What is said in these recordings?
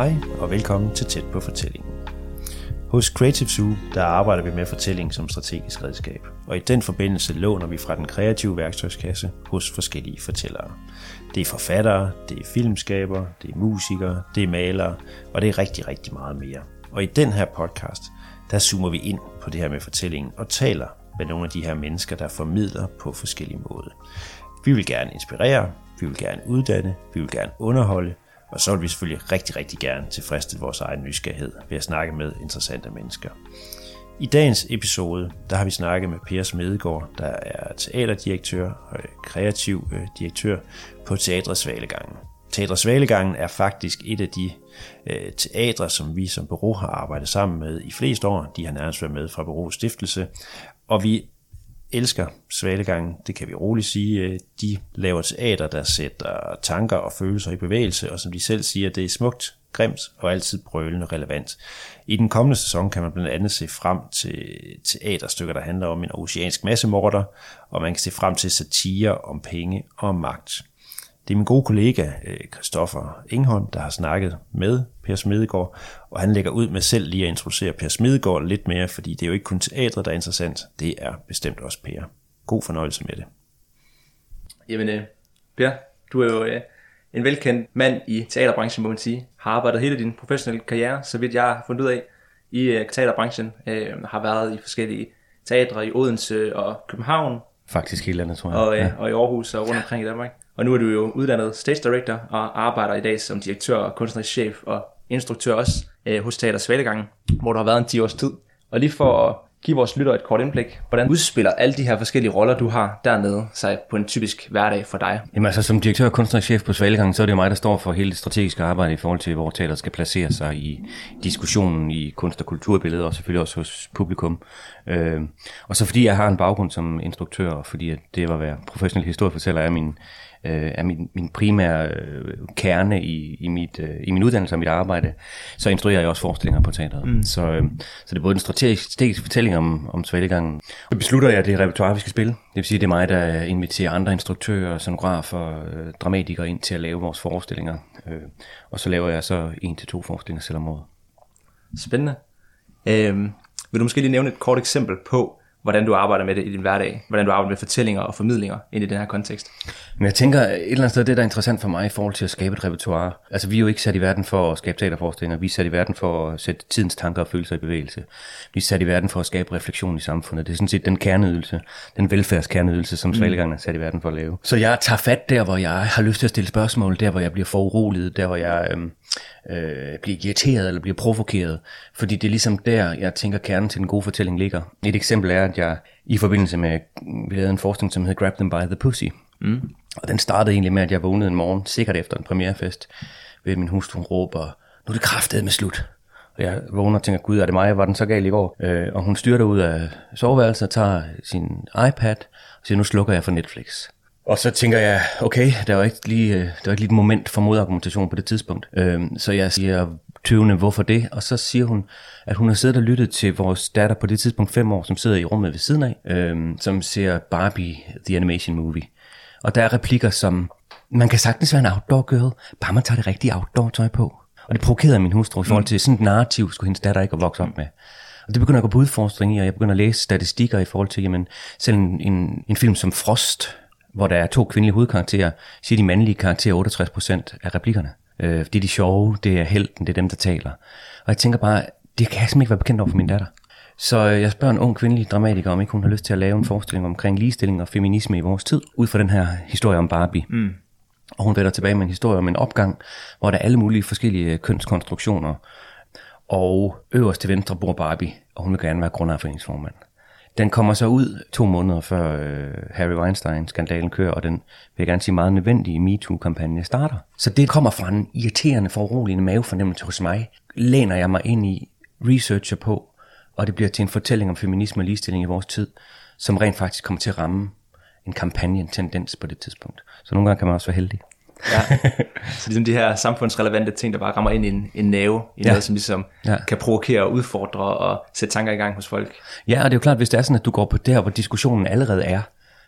Hej og velkommen til Tæt på fortællingen. Hos Creative Zoo der arbejder vi med fortælling som strategisk redskab, og i den forbindelse låner vi fra den kreative værktøjskasse hos forskellige fortællere. Det er forfattere, det er filmskabere, det er musikere, det er malere, og det er rigtig, rigtig meget mere. Og i den her podcast, der zoomer vi ind på det her med fortællingen og taler med nogle af de her mennesker, der formidler på forskellige måder. Vi vil gerne inspirere, vi vil gerne uddanne, vi vil gerne underholde, og så vil vi selvfølgelig rigtig, rigtig gerne tilfredsstille vores egen nysgerrighed ved at snakke med interessante mennesker. I dagens episode, der har vi snakket med Per Smedegaard, der er teaterdirektør og øh, kreativ øh, direktør på Teatret Svalegangen. Teatret Svalegangen er faktisk et af de øh, teatre, som vi som bureau har arbejdet sammen med i flest år. De har nærmest været med fra bureaus stiftelse, og vi elsker Svalegangen, det kan vi roligt sige. Øh, de laver teater, der sætter tanker og følelser i bevægelse, og som de selv siger, det er smukt, grimt og altid brølende relevant. I den kommende sæson kan man blandt andet se frem til teaterstykker, der handler om en oceansk massemorder, og man kan se frem til satire om penge og magt. Det er min gode kollega, øh, Christoffer Ingholm, der har snakket med Per Smedegaard, og han lægger ud med selv lige at introducere Per Smedegaard lidt mere, fordi det er jo ikke kun teatret, der er interessant, det er bestemt også Per. God fornøjelse med det. Jamen, øh, Per, du er jo øh, en velkendt mand i teaterbranchen, må man sige. Har arbejdet hele din professionelle karriere, så vidt jeg har fundet ud af, i øh, teaterbranchen. Øh, har været i forskellige teatre i Odense og København. Faktisk hele landet, tror jeg. Og, øh, ja. og i Aarhus og rundt omkring i Danmark. Og nu er du jo uddannet stage director og arbejder i dag som direktør og kunstnerisk chef og instruktør også øh, hos Teater Svalegangen, hvor du har været en 10 års tid. Og lige for at give vores lytter et kort indblik, hvordan udspiller alle de her forskellige roller, du har dernede, sig på en typisk hverdag for dig? Jamen altså, som direktør og kunstnerisk chef på Svalegangen, så er det mig, der står for hele det strategiske arbejde i forhold til, hvor teateret skal placere sig i diskussionen i kunst- og kulturbilledet, og selvfølgelig også hos publikum. Øh, og så fordi jeg har en baggrund som instruktør, og fordi det at være professionel historiefortæller er min øh, er min, min primære øh, kerne i, i, mit, øh, i min uddannelse og mit arbejde, så instruerer jeg også forestillinger på teateret. Mm. Så, øh, så det er både en strategisk, strategisk fortælling om, om svalegangen. Så beslutter jeg, det er repertoire, vi skal spille. Det vil sige, det er mig, der inviterer andre instruktører, scenografer, øh, dramatikere ind til at lave vores forestillinger. Øh, og så laver jeg så en til to forestillinger selv om året. Spændende. Øh, vil du måske lige nævne et kort eksempel på, hvordan du arbejder med det i din hverdag, hvordan du arbejder med fortællinger og formidlinger ind i den her kontekst. Men jeg tænker et eller andet sted, det der er interessant for mig i forhold til at skabe et repertoire. Altså vi er jo ikke sat i verden for at skabe teaterforestillinger, vi er sat i verden for at sætte tidens tanker og følelser i bevægelse. Vi er sat i verden for at skabe refleksion i samfundet. Det er sådan set den kerneydelse, den velfærdskerneydelse, som mm. Svalegangen er sat i verden for at lave. Så jeg tager fat der, hvor jeg har lyst til at stille spørgsmål, der hvor jeg bliver foruroliget, der hvor jeg øhm, øh, bliver irriteret eller bliver provokeret. Fordi det er ligesom der, jeg tænker, kernen til den gode fortælling ligger. Et eksempel er, at jeg i forbindelse med, vi lavede en forskning, som hed Grab Them By The Pussy. Mm. Og den startede egentlig med, at jeg vågnede en morgen, sikkert efter en premierefest, ved min hustru råber, nu er det kraftet med slut. Og jeg vågner og tænker, gud, er det mig? Var den så gal i går? Øh, og hun styrter ud af soveværelset og tager sin iPad og siger, nu slukker jeg for Netflix. Og så tænker jeg, okay, der var ikke lige, øh, der var ikke lige et moment for modargumentation på det tidspunkt. Øhm, så jeg siger tøvende, hvorfor det? Og så siger hun, at hun har siddet og lyttet til vores datter på det tidspunkt fem år, som sidder i rummet ved siden af, øhm, som ser Barbie, The Animation Movie. Og der er replikker som, man kan sagtens være en outdoor girl, bare man tager det rigtige outdoor tøj på. Og det provokerede min hustru i forhold til sådan et narrativ, skulle hendes datter ikke have vokset op med. Og det begynder at gå på udfordring i, og jeg begynder at læse statistikker i forhold til, jamen, selv en, en, en film som Frost, hvor der er to kvindelige hovedkarakterer, siger de mandlige karakterer 68% af replikkerne. Øh, det er de sjove, det er helten, det er dem, der taler. Og jeg tænker bare, det kan jeg simpelthen ikke være bekendt over for min datter. Så øh, jeg spørger en ung kvindelig dramatiker, om ikke hun har lyst til at lave en forestilling omkring ligestilling og feminisme i vores tid, ud fra den her historie om Barbie. Mm. Og hun vender tilbage med en historie om en opgang, hvor der er alle mulige forskellige kønskonstruktioner. Og øverst til venstre bor Barbie, og hun vil gerne være grundejerforeningsformand. Den kommer så ud to måneder før øh, Harry Weinstein-skandalen kører, og den vil jeg gerne sige meget nødvendige MeToo-kampagne starter. Så det kommer fra en irriterende, foruroligende mavefornemmelse hos mig. Læner jeg mig ind i, researcher på, og det bliver til en fortælling om feminisme og ligestilling i vores tid, som rent faktisk kommer til at ramme en kampagne, en tendens på det tidspunkt. Så nogle gange kan man også være heldig. Ja. Så ligesom de her samfundsrelevante ting, der bare rammer ind i en, en nerve, i ja. noget, som ligesom ja. kan provokere og udfordre og sætte tanker i gang hos folk. Ja, og det er jo klart, hvis det er sådan, at du går på der, hvor diskussionen allerede er,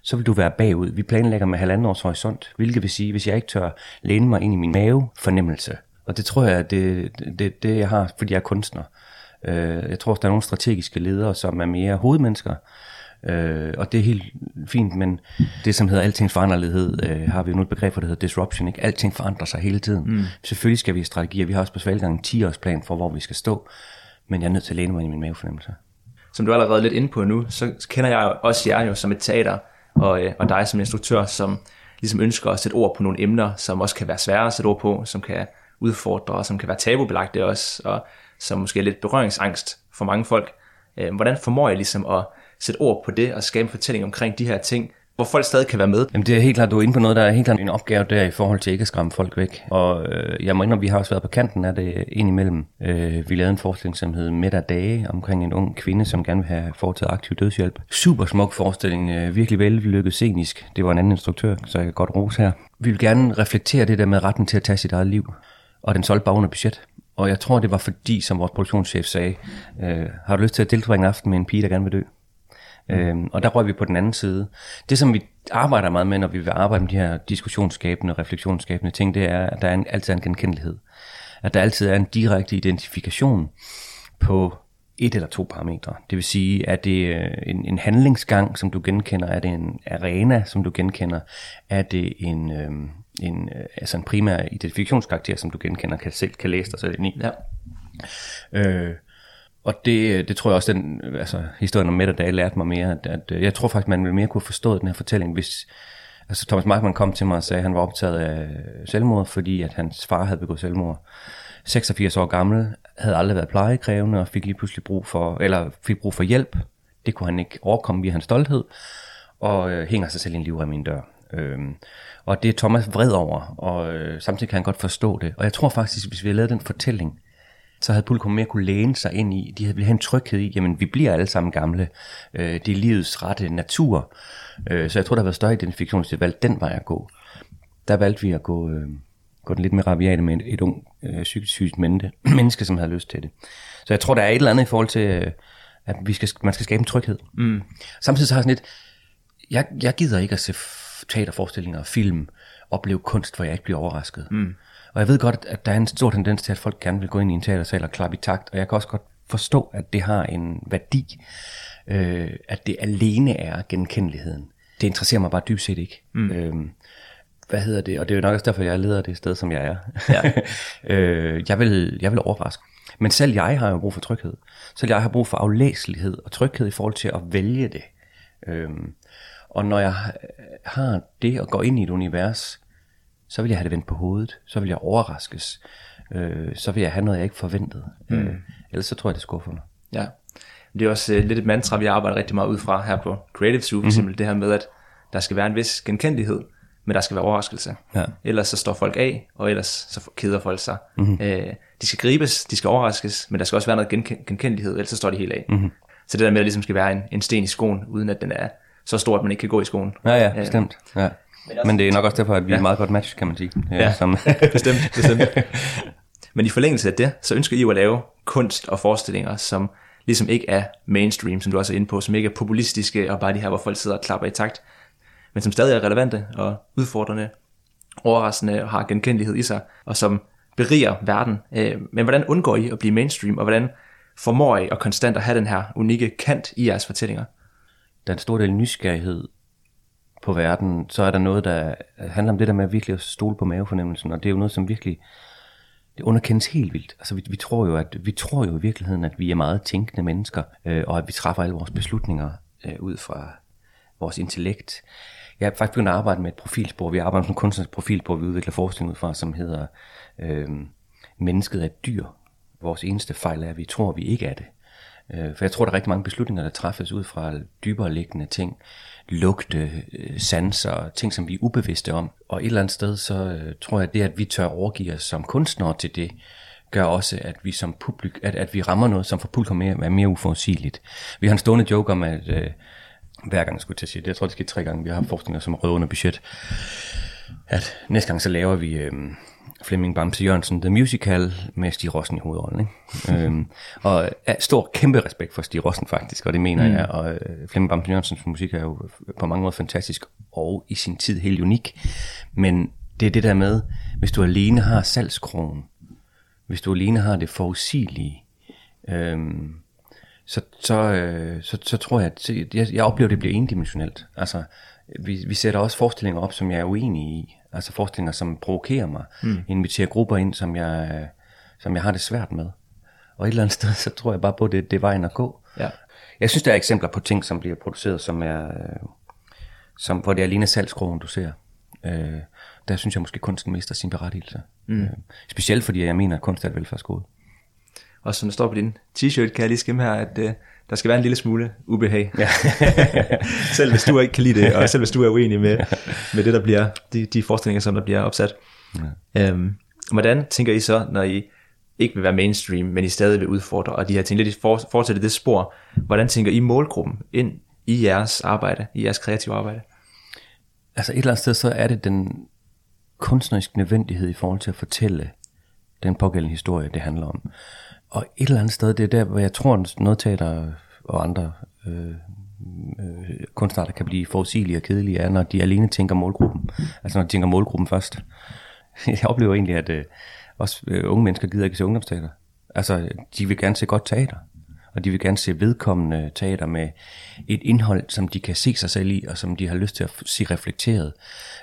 så vil du være bagud. Vi planlægger med halvanden års horisont, hvilket vil sige, hvis jeg ikke tør læne mig ind i min mave fornemmelse, Og det tror jeg, det, det, det jeg har, fordi jeg er kunstner. Øh, jeg tror der er nogle strategiske ledere, som er mere hovedmennesker, Øh, og det er helt fint, men det som hedder altings foranderlighed, øh, har vi jo nu et begreb for, det hedder disruption. Ikke? Alting forandrer sig hele tiden. Mm. Selvfølgelig skal vi i strategier. Vi har også på Svalgang en 10-årsplan for, hvor vi skal stå. Men jeg er nødt til at læne mig i min mavefornemmelse. Som du er allerede lidt inde på nu, så kender jeg også jer jo som et teater, og, øh, og dig som instruktør, som ligesom ønsker at sætte ord på nogle emner, som også kan være svære at sætte ord på, som kan udfordre, og som kan være tabubelagte også, og som måske er lidt berøringsangst for mange folk. Øh, hvordan formår jeg ligesom at sætte ord på det og skabe en fortælling omkring de her ting, hvor folk stadig kan være med. Jamen det er helt klart, du er inde på noget, der er helt klart en opgave der i forhold til ikke at skræmme folk væk. Og øh, jeg må indrømme, vi har også været på kanten af det indimellem. Øh, vi lavede en forestilling, som hed Midt af dage, omkring en ung kvinde, som gerne vil have foretaget aktiv dødshjælp. Super smuk forestilling, øh, virkelig vellykket scenisk. Det var en anden instruktør, så jeg kan godt rose her. Vi vil gerne reflektere det der med retten til at tage sit eget liv. Og den solgte bare under budget. Og jeg tror, det var fordi, som vores produktionschef sagde, øh, har du lyst til at deltage en aften med en pige, der gerne vil dø? Mm. Øhm, og der røg vi på den anden side. Det, som vi arbejder meget med, når vi vil arbejde med de her diskussionsskabende og refleksionsskabende ting, det er, at der er en, altid er en genkendelighed. At der altid er en direkte identifikation på et eller to parametre. Det vil sige, at det øh, en, en handlingsgang, som du genkender? Er det en arena, som du genkender? Er det en, øh, en, altså en primær identifikationskarakter, som du genkender, kan selv kan læse dig selv ind i? Ja. Øh, og det, øh, det tror jeg også, den altså, historien om Mette Dage lærte mig mere, at, at øh, jeg tror faktisk, man ville mere kunne forstå den her fortælling, hvis altså Thomas Markman kom til mig og sagde, at han var optaget af selvmord, fordi at hans far havde begået selvmord. 86 år gammel, havde aldrig været plejekrævende og fik lige pludselig brug for, eller fik brug for hjælp. Det kunne han ikke overkomme via hans stolthed, og øh, hænger sig selv i en liv af min dør. Øhm, og det er Thomas vred over, og øh, samtidig kan han godt forstå det. Og jeg tror faktisk, hvis vi havde lavet den fortælling, så havde publikum mere kunne læne sig ind i, de havde have en tryghed i, jamen vi bliver alle sammen gamle, øh, det er livets rette natur. Øh, så jeg tror, der har været større identifikation til at valgte den vej at gå. Der valgte vi at gå, øh, gå den lidt mere rabiate med et, et ung øh, psykisk sygt menneske, som havde lyst til det. Så jeg tror, der er et eller andet i forhold til, øh, at vi skal, man skal skabe en tryghed. Mm. Samtidig så har jeg sådan lidt, jeg, jeg gider ikke at se teaterforestillinger og film, opleve kunst, hvor jeg ikke bliver overrasket. Mm. Og jeg ved godt, at der er en stor tendens til, at folk gerne vil gå ind i en teatersal og klappe i takt, og jeg kan også godt forstå, at det har en værdi, øh, at det alene er genkendeligheden. Det interesserer mig bare dybt set ikke. Mm. Øh, hvad hedder det? Og det er jo nok også derfor, jeg er leder det sted, som jeg er. Ja. øh, jeg, vil, jeg vil overraske. Men selv jeg har jo brug for tryghed. Selv jeg har brug for aflæselighed og tryghed i forhold til at vælge det. Øhm, og når jeg har det og går ind i et univers, så vil jeg have det vendt på hovedet, så vil jeg overraskes, øh, så vil jeg have noget, jeg ikke forventede. Mm. Øh, ellers så tror jeg, det skuffer mig. Ja, det er også øh, lidt et mantra, vi arbejder rigtig meget ud fra her på Creative Zoo, for eksempel mm-hmm. det her med, at der skal være en vis genkendelighed, men der skal være overraskelse. Ja. Ellers så står folk af, og ellers så keder folk sig. Mm-hmm. Øh, de skal gribes, de skal overraskes, men der skal også være noget genken- genkendelighed, ellers så står de helt af. Mm-hmm. Så det der med, at der ligesom skal være en, en sten i skoen, uden at den er så stor, at man ikke kan gå i skoen. Ja, ja, bestemt. Ja. Men, Men det er nok også derfor, at vi ja. er meget godt match, kan man sige. Ja, ja som... bestemt, bestemt. Men i forlængelse af det, så ønsker I jo at lave kunst og forestillinger, som ligesom ikke er mainstream, som du også er inde på, som ikke er populistiske, og bare de her, hvor folk sidder og klapper i takt, men som stadig er relevante og udfordrende, overraskende og har genkendelighed i sig, og som beriger verden. Øh, men hvordan undgår I at blive mainstream, og hvordan formår I at konstant at have den her unikke kant i jeres fortællinger? Der er en stor del nysgerrighed på verden, så er der noget, der handler om det der med virkelig at stole på mavefornemmelsen, og det er jo noget, som virkelig det underkendes helt vildt. Altså vi, vi tror jo, at vi tror jo i virkeligheden, at vi er meget tænkende mennesker, øh, og at vi træffer alle vores beslutninger øh, ud fra vores intellekt. Jeg har faktisk begyndt at arbejde med et profilspor. Vi arbejder med en kunstnerisk profilspor, vi udvikler forskning ud fra, som hedder øh, Mennesket er et dyr. Vores eneste fejl er, at vi tror, at vi ikke er det. Øh, for jeg tror, der er rigtig mange beslutninger, der træffes ud fra dybere liggende ting lugte, øh, sanser, ting, som vi er ubevidste om. Og et eller andet sted, så øh, tror jeg, at det, at vi tør overgive os som kunstnere til det, gør også, at vi som publik, at, at vi rammer noget, som for publikum mere, er mere uforudsigeligt. Vi har en stående joke om, at øh, hver gang, skulle jeg sige det, jeg tror, det skal tre gange, vi har forskninger, som røde under budget, at næste gang så laver vi øh, Flemming Bamse Jørgensen, The Musical, med Stig Rossen i hovedrollen. Ikke? øhm, og stor, kæmpe respekt for Stig Rossen faktisk, og det mener mm. jeg. Og øh, Flemming Bamse Jørgensens musik er jo på mange måder fantastisk, og i sin tid helt unik. Men det er det der med, hvis du alene har salgskrogen, hvis du alene har det forudsigelige, øh, så, så, øh, så, så tror jeg, at jeg, jeg oplever, at det bliver endimensionelt. Altså, vi, vi sætter også forestillinger op, som jeg er uenig i. Altså forestillinger, som provokerer mig. Mm. Inviterer grupper ind, som jeg, som jeg har det svært med. Og et eller andet sted, så tror jeg bare på, at det, det er vejen at gå. Ja. Jeg synes, der er eksempler på ting, som bliver produceret, som er, øh, som, hvor det er alene salgskrogen, du ser. Øh, der synes jeg måske, at kunsten mister sin berettigelse. Mm. Øh, specielt fordi jeg mener, at kunst er et velfærdsgode. Og som der står på din t-shirt, kan jeg lige skimme her, at uh, der skal være en lille smule ubehag. Ja. selv hvis du ikke kan lide det, og selv hvis du er uenig med, med det, der bliver, de, de forestillinger, som der bliver opsat. Ja. Øhm, hvordan tænker I så, når I ikke vil være mainstream, men I stadig vil udfordre, og de her ting lidt for, fortsætte det spor, hvordan tænker I målgruppen ind i jeres arbejde, i jeres kreative arbejde? Altså et eller andet sted, så er det den kunstneriske nødvendighed i forhold til at fortælle den pågældende historie, det handler om. Og et eller andet sted, det er der, hvor jeg tror, at noget teater og andre øh, øh, kunstarter kan blive forudsigelige og kedelige, er, når de alene tænker målgruppen. Altså når de tænker målgruppen først. Jeg oplever egentlig, at øh, også øh, unge mennesker gider ikke se ungdomsteater. Altså, de vil gerne se godt teater. Og de vil gerne se vedkommende teater med et indhold, som de kan se sig selv i, og som de har lyst til at se reflekteret.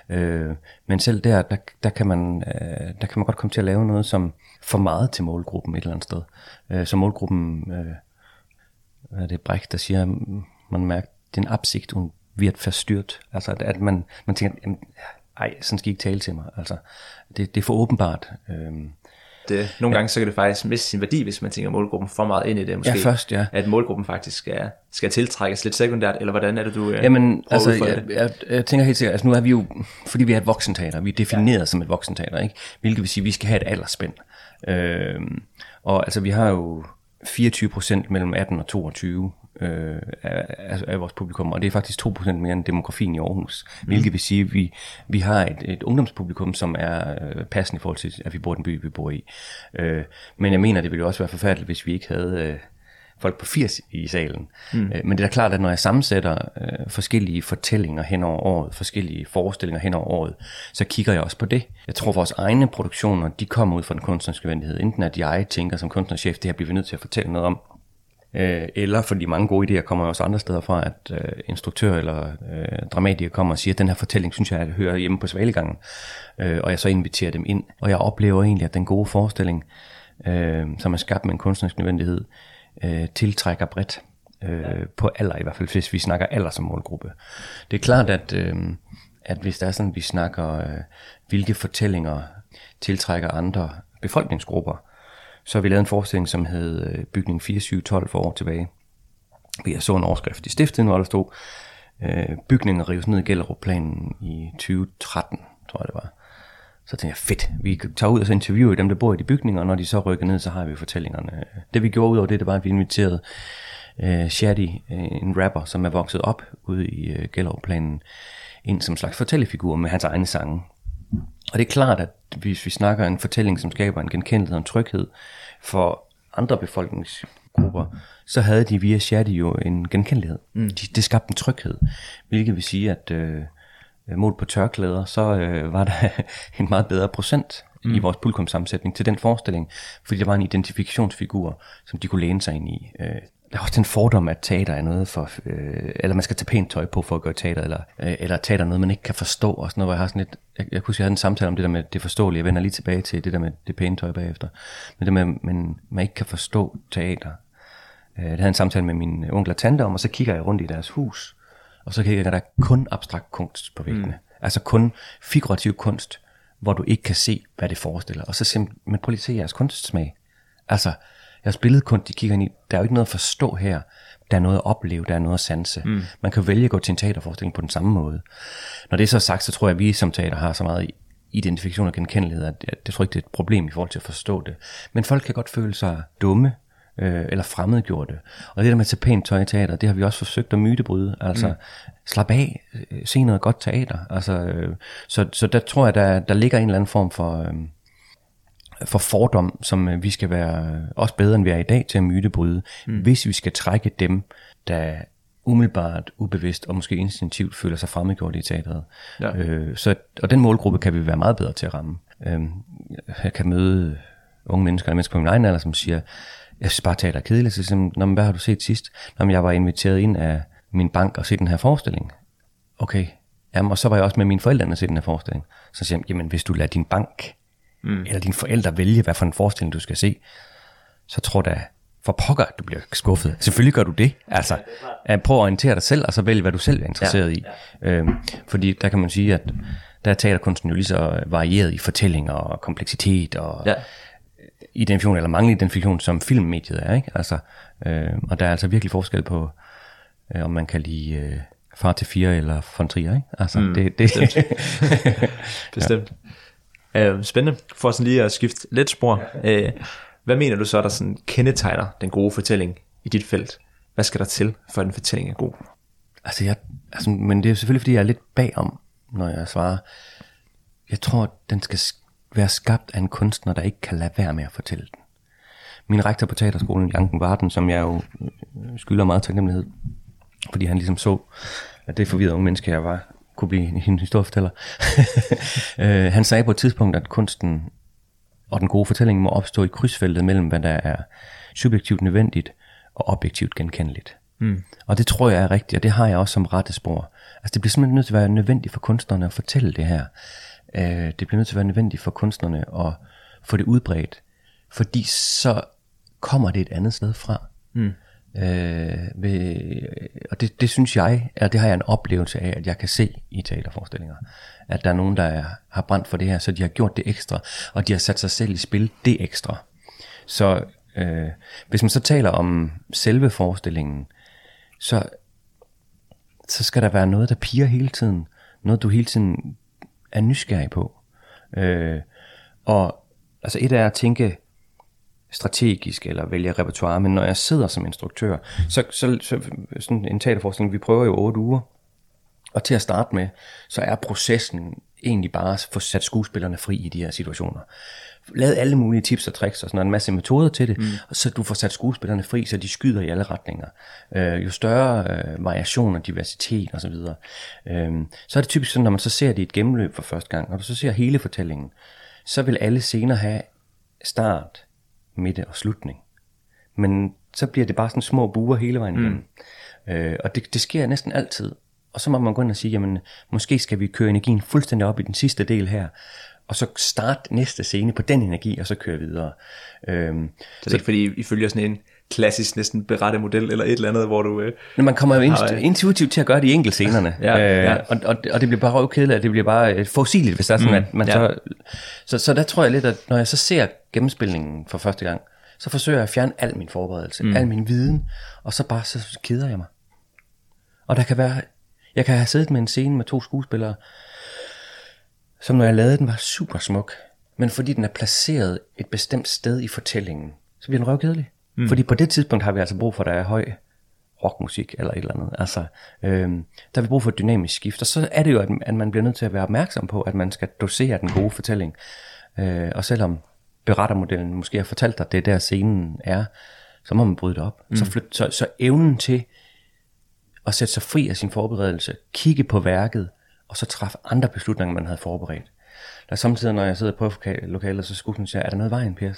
Øh, men selv der, der, der, kan man, øh, der kan man godt komme til at lave noget, som for meget til målgruppen et eller andet sted. Øh, så målgruppen, øh, hvad er det Brecht, der siger, man mærker, den absigt und wird verstyrt. Altså at, at man, man tænker, jamen, ej, sådan skal I ikke tale til mig. Altså, det, det er for åbenbart. Øh, Øhm, det, nogle gange så kan det faktisk miste sin værdi, hvis man tænker målgruppen for meget ind i det. Måske, ja, først, ja. At målgruppen faktisk skal, skal tiltrækkes lidt sekundært, eller hvordan er det, du øh, Jamen, altså, jeg, jeg, jeg, jeg, tænker helt sikkert, altså nu er vi jo, fordi vi er et voksenteater, vi er defineret ja. som et voksenteater, ikke? hvilket vil sige, at vi skal have et aldersspænd. Øhm, og altså, vi har jo 24 procent mellem 18 og 22 øh, af, af vores publikum, og det er faktisk 2% mere end demografien i Aarhus, mm. hvilket vil sige, at vi, vi har et, et ungdomspublikum, som er øh, passende i forhold til, at vi bor i den by, vi bor i. Øh, men jeg mener, det ville jo også være forfærdeligt, hvis vi ikke havde... Øh, folk på 80 i salen. Mm. Øh, men det er da klart, at når jeg sammensætter øh, forskellige fortællinger hen over året, forskellige forestillinger hen over året, så kigger jeg også på det. Jeg tror, vores egne produktioner, de kommer ud fra den kunstneriske venlighed. Enten at jeg tænker som kunstnerchef, det her bliver vi nødt til at fortælle noget om, Øh, eller fordi mange gode idéer kommer også andre steder fra, at øh, instruktør eller øh, dramatikere kommer og siger, at den her fortælling synes jeg, at hører hjemme på Svalegangen, øh, og jeg så inviterer dem ind. Og jeg oplever egentlig, at den gode forestilling, øh, som er skabt med en kunstnerisk nødvendighed, øh, tiltrækker bredt. Øh, på alder i hvert fald, hvis vi snakker alder som målgruppe. Det er klart, at, øh, at hvis der er sådan, vi snakker, øh, hvilke fortællinger tiltrækker andre befolkningsgrupper, så vi lavede en forestilling, som hed øh, Bygning 4712 for år tilbage. Vi så en overskrift i stiftet, hvor der stod, øh, bygningen rives ned i Gellerup-planen i 2013, tror jeg det var. Så tænkte jeg, fedt, vi tager ud og så interviewer dem, der bor i de bygninger, og når de så rykker ned, så har vi fortællingerne. Det vi gjorde ud over det, det var, at vi inviterede øh, Shadi, øh, en rapper, som er vokset op ude i øh, Gellerup-planen, ind som en slags fortællefigur med hans egne sange. Og det er klart, at hvis vi snakker en fortælling, som skaber en genkendelighed og en tryghed for andre befolkningsgrupper, så havde de via Shadi jo en genkendelighed. Mm. De, det skabte en tryghed, hvilket vil sige, at øh, mål på tørklæder, så øh, var der en meget bedre procent mm. i vores publikumsammensætning til den forestilling, fordi der var en identifikationsfigur, som de kunne læne sig ind i. Øh, der er også den fordom, at teater er noget for, øh, eller man skal tage pænt tøj på for at gøre teater, eller, øh, eller teater er noget, man ikke kan forstå, og sådan noget, hvor jeg har sådan lidt, jeg, jeg kunne sige, jeg havde en samtale om det der med det forståelige, jeg vender lige tilbage til det der med det pæne tøj bagefter, men det med, men man ikke kan forstå teater. Øh, det havde en samtale med min onkel og tante om, og så kigger jeg rundt i deres hus, og så kigger jeg, der er kun abstrakt kunst på væggene. Mm. Altså kun figurativ kunst, hvor du ikke kan se, hvad det forestiller. Og så siger men prøv lige at se jeres kunstsmag. Altså, jeres billedkunst, de kigger ind i, der er jo ikke noget at forstå her. Der er noget at opleve, der er noget at sanse. Mm. Man kan vælge at gå til en teaterforestilling på den samme måde. Når det er så sagt, så tror jeg, at vi som teater har så meget identifikation og genkendelighed, at jeg, jeg tror ikke, det er et problem i forhold til at forstå det. Men folk kan godt føle sig dumme, øh, eller fremmedgjorte. Og det der med at tage pænt tøj i teater, det har vi også forsøgt at mytebryde. Altså, mm. slap af, øh, se noget godt teater. Altså, øh, så, så der tror jeg, der, der ligger en eller anden form for... Øh, for fordom, som øh, vi skal være også bedre end vi er i dag til at mytebryde, mm. hvis vi skal trække dem, der umiddelbart, ubevidst og måske instinktivt føler sig fremmedgjort i teateret. Ja. Øh, så, og den målgruppe kan vi være meget bedre til at ramme. Øh, jeg kan møde unge mennesker, mennesker på min egen alder, som siger, jeg synes bare, teater er kedeligt. Så siger jeg, hvad har du set sidst? Når jeg var inviteret ind af min bank og se den her forestilling. Okay, Jamen, og så var jeg også med mine forældre og se den her forestilling. Så siger jeg, jamen hvis du lader din bank mm. eller dine forældre vælge, hvad for en forestilling du skal se, så tror jeg for pokker, at du bliver skuffet. Selvfølgelig gør du det. Altså, at prøv at orientere dig selv, og så vælge, hvad du selv er interesseret ja. i. Øhm, fordi der kan man sige, at der er teaterkunsten jo lige så varieret i fortællinger og kompleksitet og ja. identifikation eller manglende identifikation, som filmmediet er. Ikke? Altså, øh, og der er altså virkelig forskel på, øh, om man kan lide øh, far til fire eller von Trier. Ikke? Altså, mm, det, det. Bestemt. bestemt. Ja. Øh, spændende. For sådan lige at skifte lidt spor. Øh, hvad mener du så, der sådan kendetegner den gode fortælling i dit felt? Hvad skal der til, for at en fortælling er god? Altså, jeg, altså, men det er selvfølgelig, fordi jeg er lidt bagom, når jeg svarer. Jeg tror, at den skal være skabt af en kunstner, der ikke kan lade være med at fortælle den. Min rektor på teaterskolen, Janken Varden, som jeg jo øh, skylder meget taknemmelighed, fordi han ligesom så, at det forvirrede unge menneske, jeg var, kunne blive en historiefortæller. Øh, han sagde på et tidspunkt, at kunsten og den gode fortælling må opstå i krydsfeltet mellem, hvad der er subjektivt nødvendigt og objektivt genkendeligt. Mm. Og det tror jeg er rigtigt, og det har jeg også som rette spor. Altså det bliver simpelthen nødt til at være nødvendigt for kunstnerne at fortælle det her. Øh, det bliver nødt til at være nødvendigt for kunstnerne at få det udbredt, fordi så kommer det et andet sted fra. Mm. Øh, ved, og det, det synes jeg, eller det har jeg en oplevelse af, at jeg kan se i teaterforestillinger. At der er nogen, der er, har brændt for det her, så de har gjort det ekstra, og de har sat sig selv i spil det ekstra. Så øh, hvis man så taler om selve forestillingen, så, så skal der være noget, der piger hele tiden. Noget, du hele tiden er nysgerrig på. Øh, og altså et er at tænke, strategisk eller vælge repertoire, men når jeg sidder som instruktør, så, så, så sådan en teaterforestilling, vi prøver jo otte uger, og til at starte med, så er processen egentlig bare at få sat skuespillerne fri i de her situationer. Lavet alle mulige tips og tricks og sådan en masse metoder til det, mm. så du får sat skuespillerne fri, så de skyder i alle retninger. Øh, jo større øh, variation og diversitet osv., så, øh, så er det typisk sådan, når man så ser det i et gennemløb for første gang, og du så ser hele fortællingen, så vil alle scener have start, midte og slutning. Men så bliver det bare sådan små buer hele vejen igennem. Mm. Øh, og det, det sker næsten altid. Og så må man gå ind og sige, jamen måske skal vi køre energien fuldstændig op i den sidste del her, og så starte næste scene på den energi, og så køre videre. Øhm, så det er så, ikke fordi, I følger sådan en klassisk næsten berette model, eller et eller andet, hvor du... Øh, når man kommer jo har, intuitivt til at gøre de enkelte scenerne, ja, øh, ja. Og, og, og det bliver bare røvkedeligt, at det bliver bare øh, fossiligt, hvis der er sådan, mm, at man ja. så, så... Så der tror jeg lidt, at når jeg så ser gennemspilningen for første gang, så forsøger jeg at fjerne al min forberedelse, mm. al min viden, og så bare så keder jeg mig. Og der kan være... Jeg kan have siddet med en scene med to skuespillere, som når jeg lavede den var super smuk, men fordi den er placeret et bestemt sted i fortællingen, så bliver den røvkedelig. Mm. Fordi på det tidspunkt har vi altså brug for, at der er høj rockmusik eller et eller andet. Altså, øhm, der har vi brug for et dynamisk skift, og så er det jo, at, at man bliver nødt til at være opmærksom på, at man skal dosere den gode fortælling. Øh, og selvom berettermodellen måske har fortalt dig, at det er der scenen er, så må man bryde det op. Mm. Så, flyt, så, så evnen til at sætte sig fri af sin forberedelse, kigge på værket, og så træffe andre beslutninger, man havde forberedt. Der er samtidig, når jeg sidder på lokalet, så skulle jeg, er der noget vejen, Per?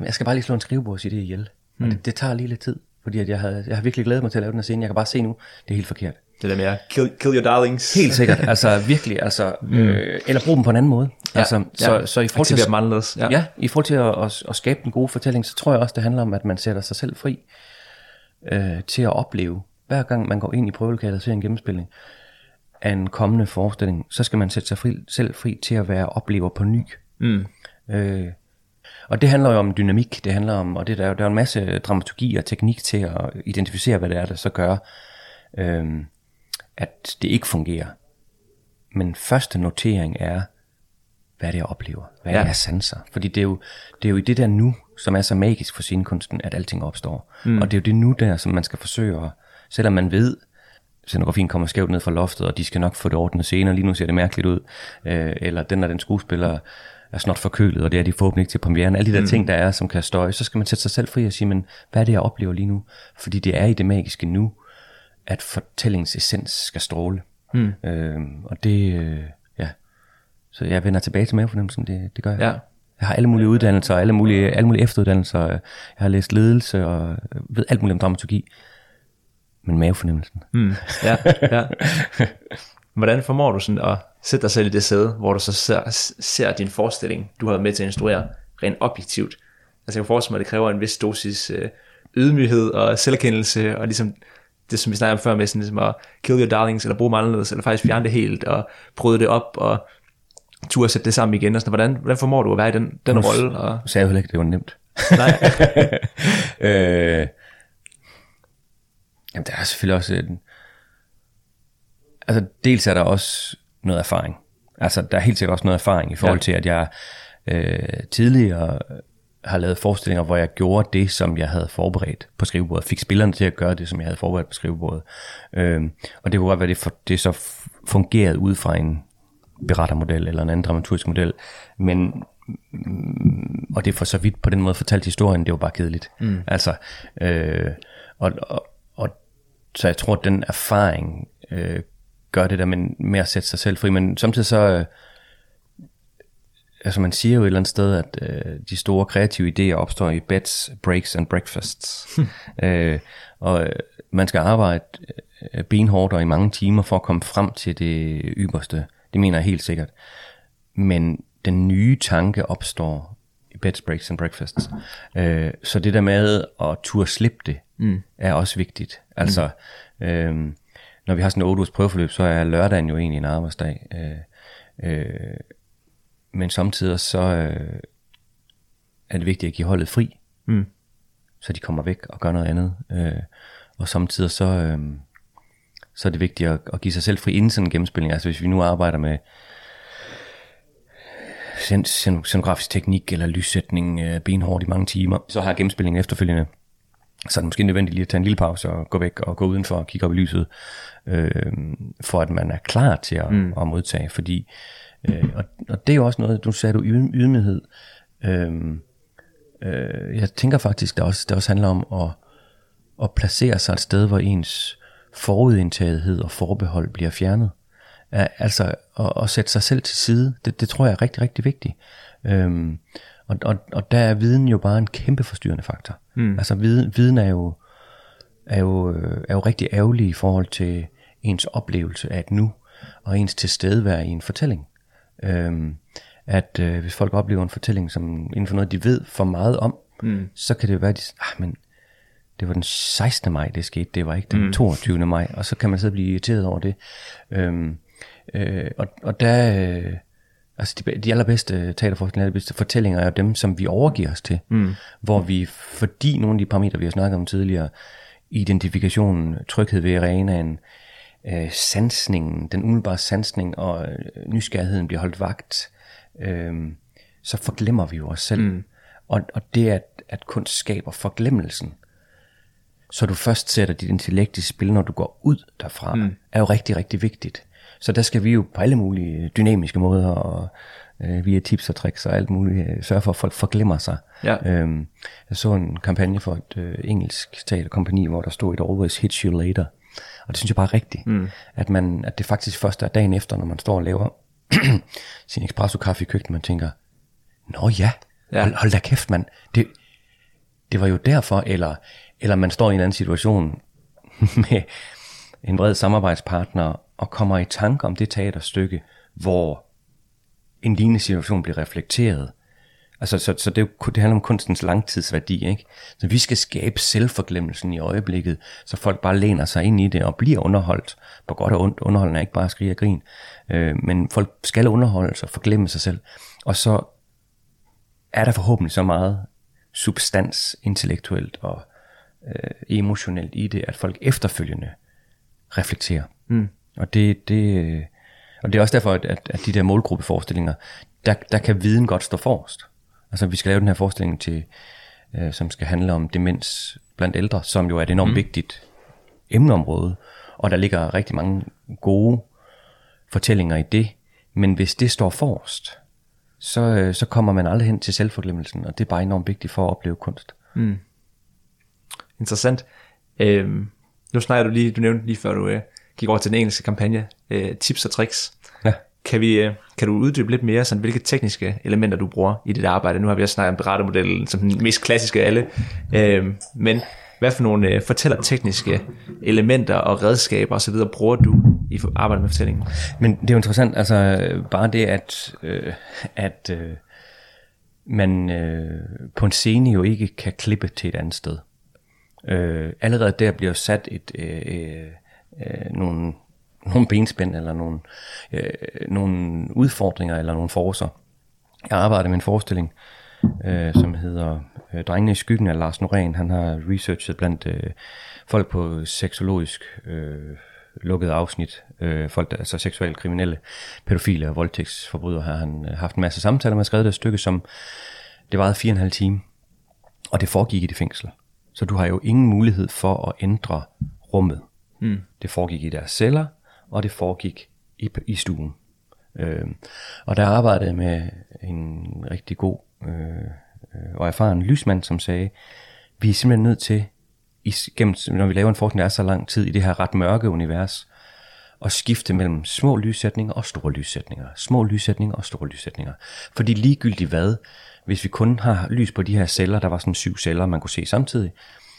Jeg skal bare lige slå en skrivebord og sige det ihjel. Mm. Og det, det, tager lige lidt tid, fordi at jeg, havde, jeg har virkelig glædet mig til at lave den her scene. Jeg kan bare se nu, det er helt forkert. Det der med at kill, kill your darlings. Helt sikkert, altså virkelig, altså, mm. øh, eller bruge dem på en anden måde. Ja, altså, så, ja. så i forhold til, at, ja. ja, i forhold til at, at, at skabe en god fortælling, så tror jeg også, det handler om, at man sætter sig selv fri øh, til at opleve, hver gang man går ind i prøvelokalet og ser en gennemspilning af en kommende forestilling, så skal man sætte sig fri, selv fri til at være oplever på ny. Mm. Øh, og det handler jo om dynamik, det handler om, og det der, der er en masse dramaturgi og teknik til at identificere, hvad det er, der så gør, øhm, at det ikke fungerer. Men første notering er, hvad er det, jeg oplever? Hvad er det, jeg sanser? Fordi det er, jo, det er jo i det der nu, som er så magisk for scenekunsten, at alting opstår. Mm. Og det er jo det nu der, som man skal forsøge at, selvom man ved, scenografien kommer skævt ned fra loftet, og de skal nok få det ordnet senere, lige nu ser det mærkeligt ud, øh, eller den og den skuespiller er snart forkølet, og det er de forhåbentlig ikke til premieren. Alle de der mm. ting, der er, som kan støje, så skal man sætte sig selv fri og sige, men hvad er det, jeg oplever lige nu? Fordi det er i det magiske nu, at fortællingens essens skal stråle. Mm. Øh, og det, øh, ja. Så jeg vender tilbage til mavefornemmelsen, det, det gør jeg. Ja. Jeg har alle mulige uddannelser, alle mulige, alle mulige efteruddannelser. Jeg har læst ledelse og ved alt muligt om dramaturgi. Men mavefornemmelsen. Mm. Ja, ja. Hvordan formår du sådan at sætte dig selv i det sæde, hvor du så ser, ser din forestilling, du har været med til at instruere, rent objektivt? Altså jeg kan forestille mig, at det kræver en vis dosis øh, ydmyghed og selverkendelse, og ligesom det, som vi snakkede om før med, sådan ligesom at kill your darlings, eller bruge dem anderledes, eller faktisk fjerne det helt, og bryde det op, og turde sætte det sammen igen. Og sådan, hvordan, hvordan formår du at være i den, den rolle? Og... Du sagde jo heller ikke, det var nemt. Nej. øh, jamen, der er selvfølgelig også en... Altså, dels er der også noget erfaring. Altså, der er helt sikkert også noget erfaring i forhold ja. til, at jeg øh, tidligere har lavet forestillinger, hvor jeg gjorde det, som jeg havde forberedt på skrivebordet. Fik spillerne til at gøre det, som jeg havde forberedt på skrivebordet. Øhm, og det kunne godt være, det, for, det så fungerede ud fra en berettermodel eller en anden dramaturgisk model. Men og det er for så vidt på den måde fortalt historien, det var bare kedeligt. Mm. Altså, øh, og, og, og, så jeg tror, at den erfaring øh, gør det der med, med at sætte sig selv fri. Men samtidig så, øh, altså man siger jo et eller andet sted, at øh, de store kreative idéer opstår i beds, breaks and breakfasts. øh, og øh, man skal arbejde øh, benhårdt og i mange timer for at komme frem til det ypperste. Det mener jeg helt sikkert. Men den nye tanke opstår i beds, breaks and breakfasts. Øh, så det der med at turde slippe det, mm. er også vigtigt. Altså, mm. øh, når vi har sådan en 8 prøveforløb, så er lørdagen jo egentlig en arbejdsdag. Øh, øh, men samtidig så øh, er det vigtigt at give holdet fri, mm. så de kommer væk og gør noget andet. Øh, og samtidig så, øh, så er det vigtigt at, at give sig selv fri inden sådan en gennemspilning. Altså hvis vi nu arbejder med scenografisk teknik eller lyssætning øh, benhårdt i mange timer, så har gennemspillingen efterfølgende så er det måske nødvendigt lige at tage en lille pause og gå væk og gå udenfor og kigge op i lyset, øh, for at man er klar til at, mm. at modtage, fordi Øh, og, og det er jo også noget, du sagde du ydmyghed. Øh, øh, jeg tænker faktisk, det også, det også handler om at, at placere sig et sted, hvor ens forudindtagethed og forbehold bliver fjernet. Altså at, at sætte sig selv til side, det, det tror jeg er rigtig, rigtig vigtigt. Øhm, og, og, og der er viden jo bare en kæmpe forstyrrende faktor. Mm. Altså viden, viden er jo, er, jo, er jo rigtig ærgerlig i forhold til ens oplevelse af et nu, og ens tilstedevær i en fortælling. Øhm, at øh, hvis folk oplever en fortælling, som inden for noget, de ved for meget om, mm. så kan det jo være, at de ah, men det var den 16. maj, det skete, det var ikke den mm. 22. maj, og så kan man så blive irriteret over det. Øhm, øh, og, og der, øh, altså de, de allerbedste teaterforestillinger, de bedste fortællinger er dem, som vi overgiver os til, mm. hvor vi, fordi nogle af de parametre, vi har snakket om tidligere, identifikationen, tryghed ved arenaen, øh, sansningen, den umiddelbare sansning og øh, nysgerrigheden bliver holdt vagt, øh, så forglemmer vi jo os selv. Mm. Og, og det at, at kunst skaber forglemmelsen, så du først sætter dit intellekt i spil, når du går ud derfra, mm. er jo rigtig, rigtig vigtigt. Så der skal vi jo på alle mulige dynamiske måder, og øh, via tips og tricks og alt muligt, øh, sørge for, at folk forglemmer sig. Ja. Øhm, jeg så en kampagne for et øh, engelsk teaterkompani, hvor der stod, et always hits you later. Og det synes jeg bare er rigtigt. Mm. At, man, at det faktisk først er dagen efter, når man står og laver sin espresso kaffe i køkkenet, man tænker, Nå ja, ja. Hold, hold da kæft mand, det, det var jo derfor, eller, eller man står i en anden situation med en bred samarbejdspartner, og kommer i tanke om det teaterstykke, hvor en lignende situation bliver reflekteret, Altså, så, så det, det handler om kunstens langtidsværdi, ikke? Så vi skal skabe selvforglemmelsen i øjeblikket, så folk bare læner sig ind i det og bliver underholdt. På godt og ondt, underholdende er ikke bare skrige og grin. Øh, men folk skal underholde sig og forglemme sig selv. Og så er der forhåbentlig så meget substans intellektuelt og øh, emotionelt i det, at folk efterfølgende reflekterer. Mm. Og det, det, og det er også derfor, at, at de der målgruppeforestillinger, der, der kan viden godt stå forrest. Altså vi skal lave den her forestilling til, øh, som skal handle om demens blandt ældre, som jo er et enormt mm. vigtigt emneområde, og der ligger rigtig mange gode fortællinger i det, men hvis det står forrest, så, øh, så kommer man aldrig hen til selvforglemmelsen, og det er bare enormt vigtigt for at opleve kunst. Mm. Interessant. Øhm, nu snakker du lige, du nævnte lige før du øh, gik over til den engelske kampagne, øh, tips og tricks. Ja. kan, vi, øh, kan du uddybe lidt mere, sådan, hvilke tekniske elementer du bruger i dit arbejde? Nu har vi også snakket om berettermodellen som den mest klassiske af alle, øh, men hvad for nogle øh, fortæller tekniske elementer og redskaber osv. bruger du i arbejdet med fortællingen? Men det er jo interessant, altså bare det, at, øh, at øh, man øh, på en scene jo ikke kan klippe til et andet sted. Øh, allerede der bliver sat et, øh, øh, øh, nogle, nogle benspænd eller nogle, øh, nogle udfordringer eller nogle forser. Jeg arbejder med en forestilling, øh, som hedder øh, Drengene i skyggen af Lars Norén. Han har researchet blandt øh, folk på seksologisk øh, lukket afsnit, øh, folk der altså seksuelt kriminelle, pædofile og voldtægtsforbrydere, har han øh, haft en masse samtaler med, skrevet det stykke, som det varede fire og en halv time, og det foregik i det fængsel. Så du har jo ingen mulighed for at ændre rummet. Mm. Det foregik i deres celler, og det foregik i, i stuen. Øh, og der arbejdede jeg med en rigtig god øh, og erfaren lysmand, som sagde, vi er simpelthen nødt til, i, gennem, når vi laver en forskning, der er så lang tid i det her ret mørke univers, at skifte mellem små lyssætninger og store lyssætninger. Små lyssætninger og store lyssætninger. Fordi ligegyldigt hvad, hvis vi kun har lys på de her celler, der var sådan syv celler, man kunne se samtidig,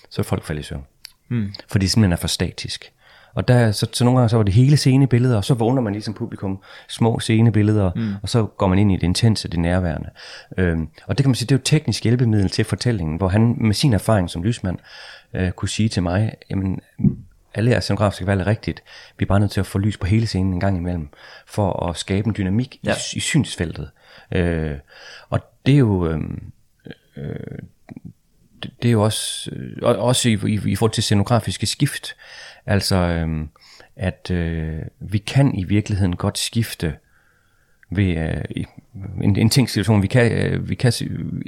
så er folk falde i søvn. Mm. Fordi det simpelthen er for statisk. Og der, så, så nogle gange så var det hele scenebilleder, og så vågner man ligesom publikum små scenebilleder, mm. og så går man ind i det intense, det nærværende. Øhm, og det kan man sige, det er jo teknisk hjælpemiddel til fortællingen, hvor han med sin erfaring som lysmand øh, kunne sige til mig, jamen alle jeres scenografiske valg er rigtigt. Vi er bare nødt til at få lys på hele scenen en gang imellem, for at skabe en dynamik ja. i, i synsfeltet. Øh, og det er jo... Øh, øh, det er jo også, øh, også i, i, i forhold til scenografiske skift, altså øh, at øh, vi kan i virkeligheden godt skifte ved øh, en, en ting situation, vi kan, øh, vi kan i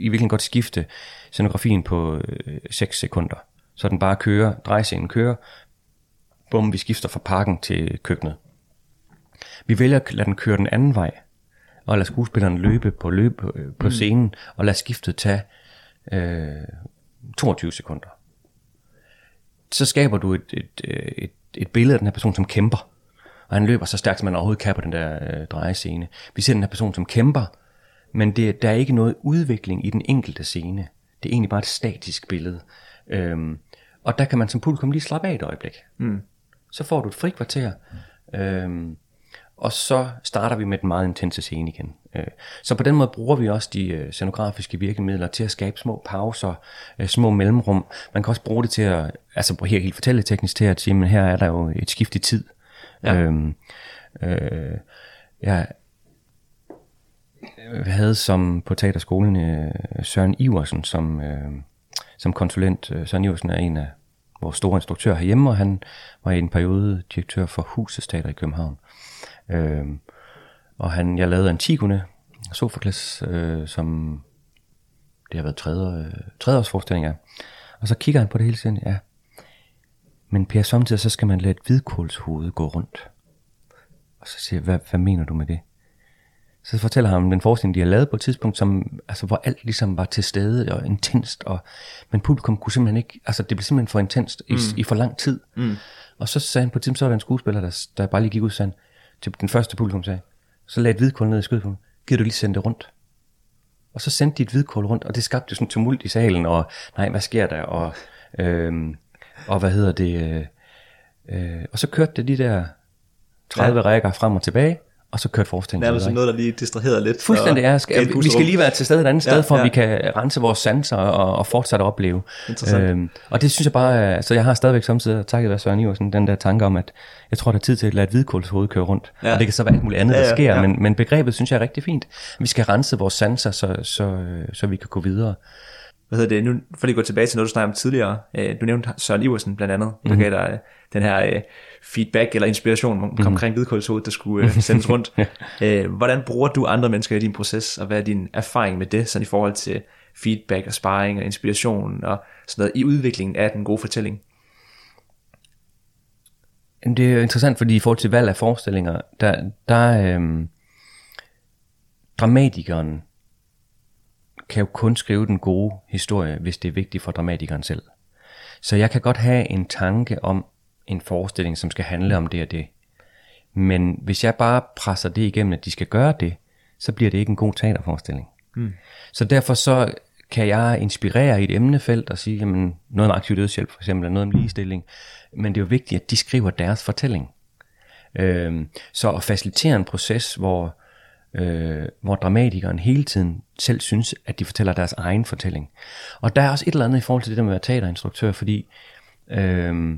virkeligheden godt skifte scenografien på øh, 6 sekunder. Så den bare kører, drejescenen kører, bum, vi skifter fra parken til køkkenet. Vi vælger at lade den køre den anden vej, og lade skuespilleren løbe på, løbe på, øh, på mm. scenen, og lade skiftet tage øh, 22 sekunder. Så skaber du et, et, et, et billede af den her person, som kæmper. Og han løber så stærkt, som man overhovedet kan på den der øh, drejescene. Vi ser den her person, som kæmper, men det, der er ikke noget udvikling i den enkelte scene. Det er egentlig bare et statisk billede. Øhm, og der kan man som publikum lige slappe af et øjeblik. Mm. Så får du et frikvarter. Øhm, og så starter vi med den meget intense scene igen. Øh, så på den måde bruger vi også de øh, scenografiske virkemidler til at skabe små pauser, øh, små mellemrum. Man kan også bruge det til at, altså helt, helt fortælleteknisk til at sige, men her er der jo et skift i tid. Ja. Øhm, øh, jeg havde som på teaterskolen Søren Iversen som, øh, som konsulent. Søren Iversen er en af vores store instruktør herhjemme, og han var i en periode direktør for Husets Teater i København. Øh, og han, jeg lavede Antigone, Sofokles, øh, som det har været tredje, øh, tredje års forestilling af. Og så kigger han på det hele tiden, ja. Men Per, samtidig så skal man lade et hvidkålshoved gå rundt. Og så siger jeg, hvad, hvad mener du med det? Så fortæller han om den forestilling, de har lavet på et tidspunkt, som, altså, hvor alt ligesom var til stede og intenst, og, men publikum kunne simpelthen ikke, altså det blev simpelthen for intenst i, mm. i for lang tid. Mm. Og så sagde han på et tidspunkt, så var der en skuespiller, der, der bare lige gik ud og sagde, til den første publikum sagde, så lagde et hvidkål ned i skødet på Gider du lige sende det rundt? Og så sendte de et hvidkål rundt, og det skabte sådan tumult i salen, og nej, hvad sker der? Og, øhm, og hvad hedder det? Øh, øh, og så kørte det de der 30 ja. rækker frem og tilbage, og så kørte forestillingen. Det er noget, der lige distraherer lidt. Fuldstændig er. Skal, vi skal lige være til stede et andet sted, ja, for ja. at vi kan rense vores sanser og, og fortsætte at opleve. Øhm, og det synes jeg bare, altså jeg har stadigvæk samtidig takket være Søren Iversen, den der tanke om, at jeg tror, der er tid til at lade et hvidkålshoved køre rundt. Ja. Og det kan så være alt muligt andet, ja, ja, der sker, ja. men, men begrebet synes jeg er rigtig fint. Vi skal rense vores sanser, så, så, så vi kan gå videre hvad hedder det, nu for lige at gå tilbage til noget, du snakkede om tidligere, øh, du nævnte Søren Iversen blandt andet, der mm-hmm. gav dig øh, den her øh, feedback eller inspiration mm-hmm. omkring hvidkålshoved, der skulle øh, sendes rundt. ja. hvordan bruger du andre mennesker i din proces, og hvad er din erfaring med det, sådan i forhold til feedback og sparring og inspiration og sådan noget i udviklingen af den gode fortælling? Det er jo interessant, fordi i forhold til valg af forestillinger, der, der øhm, dramatikeren kan jo kun skrive den gode historie, hvis det er vigtigt for dramatikeren selv. Så jeg kan godt have en tanke om en forestilling, som skal handle om det og det. Men hvis jeg bare presser det igennem, at de skal gøre det, så bliver det ikke en god teaterforestilling. Mm. Så derfor så kan jeg inspirere i et emnefelt og sige, jamen, noget om aktiv dødshjælp for eksempel, eller noget om ligestilling. Men det er jo vigtigt, at de skriver deres fortælling. Øh, så at facilitere en proces, hvor, øh, hvor dramatikeren hele tiden selv synes, at de fortæller deres egen fortælling. Og der er også et eller andet i forhold til det der med at være teaterinstruktør, fordi øh,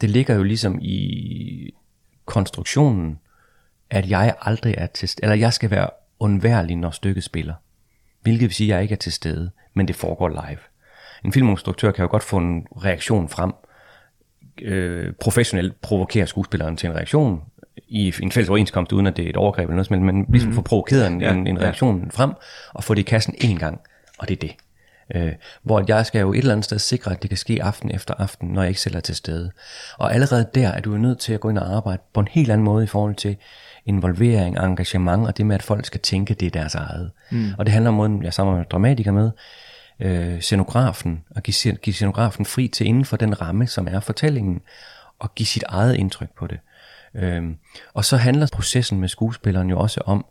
det ligger jo ligesom i konstruktionen, at jeg aldrig er til eller jeg skal være undværlig, når stykket spiller. Hvilket vil sige, at jeg ikke er til stede, men det foregår live. En filminstruktør kan jo godt få en reaktion frem, øh, professionelt provokere skuespilleren til en reaktion, i en fælles overenskomst, uden at det er et overgreb eller noget, men, men ligesom mm. få provokeret en, ja, en, en reaktion ja. frem, og få det i kassen en gang, og det er det. Øh, hvor jeg skal jo et eller andet sted sikre, at det kan ske aften efter aften, når jeg ikke selv er til stede. Og allerede der er du jo nødt til at gå ind og arbejde på en helt anden måde i forhold til involvering, engagement, og det med, at folk skal tænke, det er deres eget. Mm. Og det handler om måden, jeg sammen med dramatiker med, øh, scenografen, og give, give scenografen fri til inden for den ramme, som er fortællingen, og give sit eget indtryk på det. Øhm, og så handler processen med skuespilleren jo også om,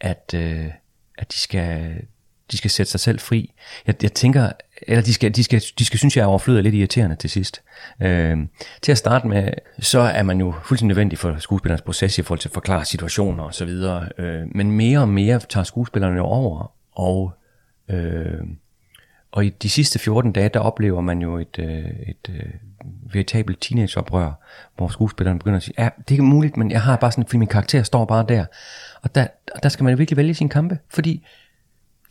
at, øh, at de skal, de skal sætte sig selv fri. Jeg, jeg tænker, eller de skal, de skal, de skal synes, jeg er overflødet lidt irriterende til sidst. Øhm, til at starte med, så er man jo fuldstændig nødvendig for skuespillerens proces i forhold til at forklare situationer og så videre. Øh, men mere og mere tager skuespillerne jo over, og øh, og i de sidste 14 dage, der oplever man jo et, øh, et øh, veritabelt teenageoprør, hvor skuespilleren begynder at sige, ja, det er muligt, men jeg har bare sådan, fordi min karakter står bare der. Og der, der skal man virkelig vælge sin kampe, fordi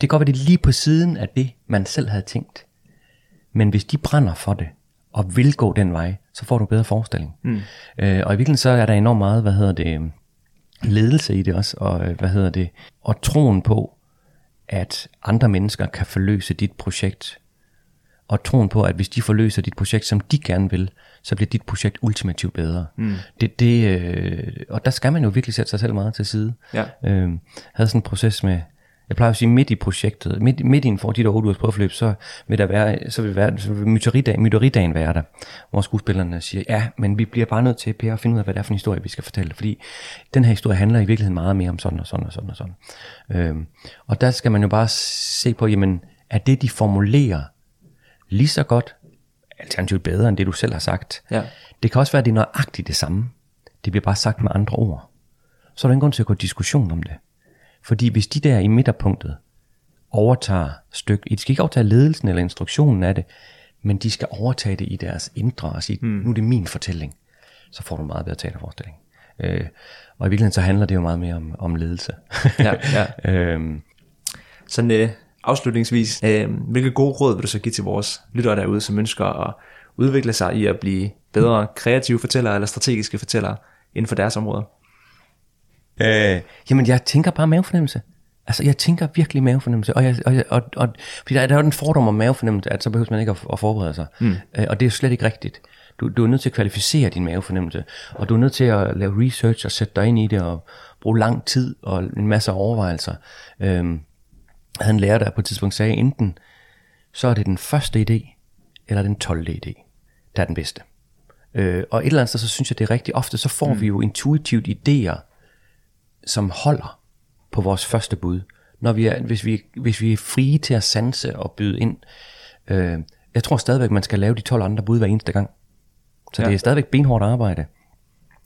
det kan godt være, det er lige på siden af det, man selv havde tænkt. Men hvis de brænder for det, og vil gå den vej, så får du en bedre forestilling. Mm. Øh, og i virkeligheden så er der enormt meget, hvad hedder det, ledelse i det også, og øh, hvad hedder det, og troen på, at andre mennesker kan forløse dit projekt, og troen på, at hvis de forløser dit projekt, som de gerne vil, så bliver dit projekt ultimativt bedre. Mm. Det, det, øh, og der skal man jo virkelig sætte sig selv meget til side. Ja. Øh, havde sådan en proces med, jeg plejer at sige midt i projektet, midt, midt i en for de der 8 ugers prøveforløb, så vil der være, så vil, være, så vil myteridagen, myteridagen være der, hvor skuespillerne siger, ja, men vi bliver bare nødt til, Per, at finde ud af, hvad det er for en historie, vi skal fortælle, fordi den her historie handler i virkeligheden meget mere om sådan og sådan og sådan og sådan. Øhm, og der skal man jo bare se på, jamen, er det, de formulerer, lige så godt, alternativt bedre, end det du selv har sagt. Ja. Det kan også være, at det er nøjagtigt det samme. Det bliver bare sagt med andre ord. Så er der ingen grund til at gå diskussion om det. Fordi hvis de der i midterpunktet overtager stykke, de skal ikke overtage ledelsen eller instruktionen af det, men de skal overtage det i deres indre og sige, mm. nu er det min fortælling, så får du en meget bedre teaterforestilling. Øh, og i virkeligheden så handler det jo meget mere om, om ledelse. ja, ja. øhm. Sådan øh, afslutningsvis, øh, hvilke gode råd vil du så give til vores lyttere derude, som ønsker at udvikle sig i at blive bedre kreative fortællere eller strategiske fortællere inden for deres områder? Øh, jamen, jeg tænker bare mavefornemmelse. Altså, jeg tænker virkelig mavefornemmelse, og, jeg, og, og, og fordi der, der er jo den fordom om mavefornemmelse, at så behøver man ikke at, at forberede sig. Mm. Øh, og det er jo slet ikke rigtigt. Du, du er nødt til at kvalificere din mavefornemmelse, og du er nødt til at lave research og sætte dig ind i det, og bruge lang tid og en masse overvejelser. Øhm, havde en lærer, der på et tidspunkt sagde, enten så er det den første idé, eller den 12. idé, der er den bedste. Øh, og et eller andet sted, så synes jeg, det er rigtig ofte, så får mm. vi jo intuitivt idéer, som holder på vores første bud. Når vi er, hvis, vi, hvis vi er frie til at sanse og byde ind. Øh, jeg tror stadigvæk, man skal lave de 12 andre bud hver eneste gang. Så ja. det er stadigvæk benhårdt arbejde.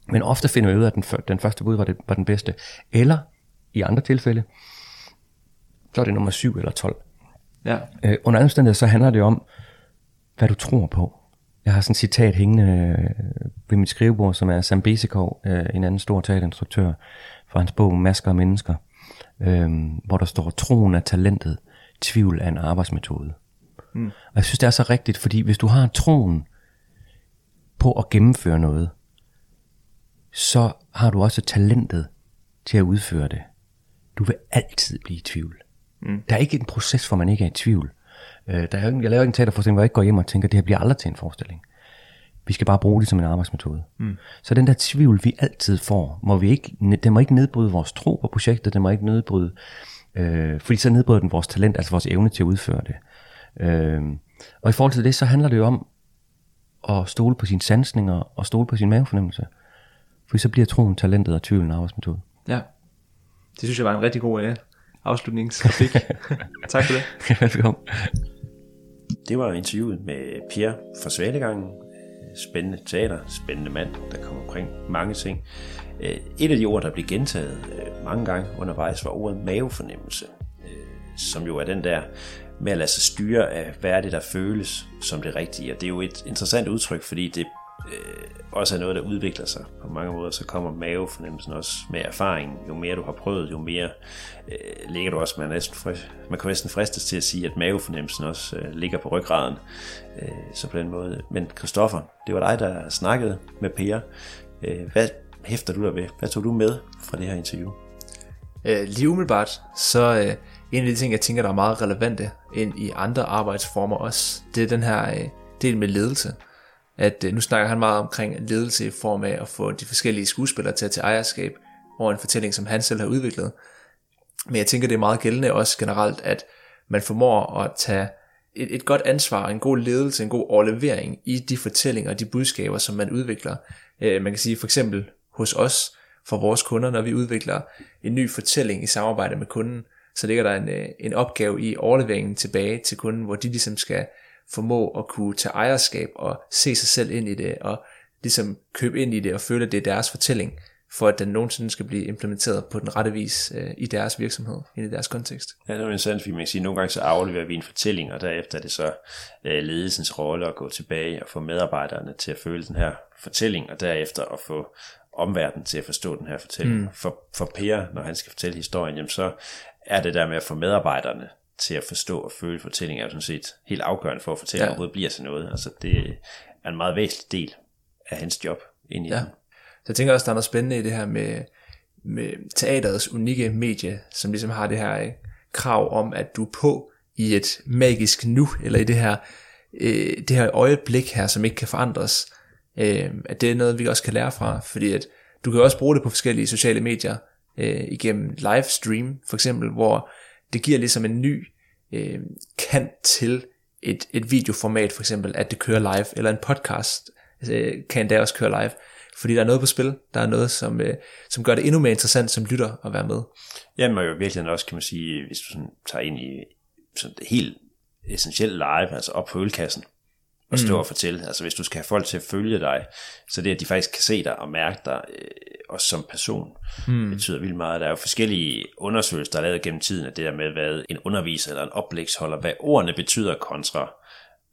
Men ofte finder vi ud af, at den, den første bud var, det, var den bedste. Eller i andre tilfælde, så er det nummer 7 eller 12. Ja. Øh, under andre steder, så handler det om, hvad du tror på. Jeg har sådan et citat hængende øh, ved mit skrivebord, som er Sam Besikov, øh, en anden stor teaterinstruktør, fra hans bog Masker og Mennesker, øh, hvor der står, troen er talentet, tvivl er en arbejdsmetode. Mm. Og jeg synes, det er så rigtigt, fordi hvis du har troen på at gennemføre noget, så har du også talentet til at udføre det. Du vil altid blive i tvivl. Mm. Der er ikke en proces, hvor man ikke er i tvivl. Øh, der er, jeg laver ikke en teaterforestilling, hvor jeg ikke går hjem og tænker, det her bliver aldrig til en forestilling. Vi skal bare bruge det som en arbejdsmetode. Mm. Så den der tvivl, vi altid får, må vi ikke, den må ikke nedbryde vores tro på projektet, den må ikke nedbryde, øh, fordi så nedbryder den vores talent, altså vores evne til at udføre det. Øh, og i forhold til det, så handler det jo om at stole på sine sansninger og stole på sin mavefornemmelse. For så bliver troen, talentet og tvivlen en arbejdsmetode. Ja. Det synes jeg var en rigtig god uh, afslutningsreplik. tak for det. Velkommen. Det var interviewet med Pierre fra Svalegangen. Spændende teater, spændende mand, der kommer omkring mange ting. Øh, et af de ord, der blev gentaget øh, mange gange undervejs, var ordet mavefornemmelse, øh, som jo er den der med at lade sig styre af, hvad er det, der føles som det rigtige. Og det er jo et interessant udtryk, fordi det øh, også er noget, der udvikler sig på mange måder, så kommer mavefornemmelsen også med erfaringen. Jo mere du har prøvet, jo mere øh, ligger du også, man, er næsten fri, man kan næsten fristes til at sige, at mavefornemmelsen også øh, ligger på ryggraden. Øh, så på den måde. Men Christoffer, det var dig, der snakkede med Per. Øh, hvad hæfter du der ved? Hvad tog du med fra det her interview? Øh, lige umiddelbart, så øh, en af de ting, jeg tænker, der er meget relevante ind i andre arbejdsformer også, det er den her øh, del med ledelse. At øh, nu snakker han meget omkring ledelse i form af at få de forskellige skuespillere til at tage ejerskab over en fortælling, som han selv har udviklet. Men jeg tænker, det er meget gældende også generelt, at man formår at tage et, et godt ansvar, en god ledelse, en god overlevering i de fortællinger og de budskaber, som man udvikler. Øh, man kan sige for eksempel hos os, for vores kunder, når vi udvikler en ny fortælling i samarbejde med kunden, så ligger der en, øh, en opgave i overleveringen tilbage til kunden, hvor de ligesom skal formå at kunne tage ejerskab og se sig selv ind i det, og ligesom købe ind i det og føle, at det er deres fortælling, for at den nogensinde skal blive implementeret på den rette vis øh, i deres virksomhed, i deres kontekst. Ja, det er jo interessant, fordi man kan sige, at nogle gange så afleverer vi en fortælling, og derefter er det så øh, ledelsens rolle at gå tilbage og få medarbejderne til at føle den her fortælling, og derefter at få omverdenen til at forstå den her fortælling. Mm. For, for Per, når han skal fortælle historien, jamen så er det der med at få medarbejderne til at forstå og føle fortællingen, er jo sådan set helt afgørende for at fortællingen ja. overhovedet bliver til noget. Altså det er en meget væsentlig del af hans job ind i Ja. den. Så jeg tænker også, der er noget spændende i det her med, med teaterets unikke medie, som ligesom har det her øh, krav om, at du er på i et magisk nu, eller i det her, øh, det her øjeblik her, som ikke kan forandres. Øh, at det er noget, vi også kan lære fra, fordi at du kan også bruge det på forskellige sociale medier, øh, igennem livestream for eksempel, hvor det giver ligesom en ny øh, kant til et, et videoformat for eksempel, at det kører live, eller en podcast altså, øh, kan endda også køre live, fordi der er noget på spil, der er noget, som, øh, som gør det endnu mere interessant som lytter at være med. Jamen og jo virkelig også, kan man sige, hvis du sådan tager ind i sådan det helt essentielt live, altså op på ølkassen, og stå mm. og fortælle. Altså hvis du skal have folk til at følge dig, så det at de faktisk kan se dig og mærke dig, øh, også som person, mm. betyder vildt meget. Der er jo forskellige undersøgelser, der er lavet gennem tiden, af det der med, hvad en underviser eller en oplægsholder, hvad ordene betyder kontra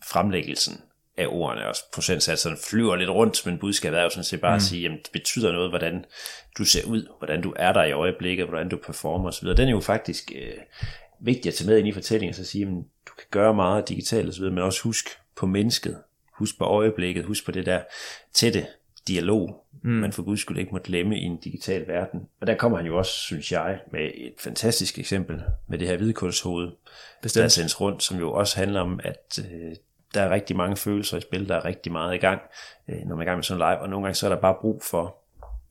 fremlæggelsen af ordene, og procentsatserne flyver lidt rundt, men budskabet er jo sådan set bare mm. at sige, jamen det betyder noget, hvordan du ser ud, hvordan du er der i øjeblikket, hvordan du performer osv. Den er jo faktisk øh, vigtig at tage med ind i fortællingen, så at sige, jamen, du kan gøre meget digitalt osv., men også husk på mennesket, husk på øjeblikket, husk på det der tætte dialog, mm. man for guds skyld ikke må glemme i en digital verden. Og der kommer han jo også, synes jeg, med et fantastisk eksempel med det her hvidkulshoved, Bestemt. der sendes rundt, som jo også handler om, at øh, der er rigtig mange følelser i spil, der er rigtig meget i gang, øh, når man er i gang med sådan en live, og nogle gange så er der bare brug for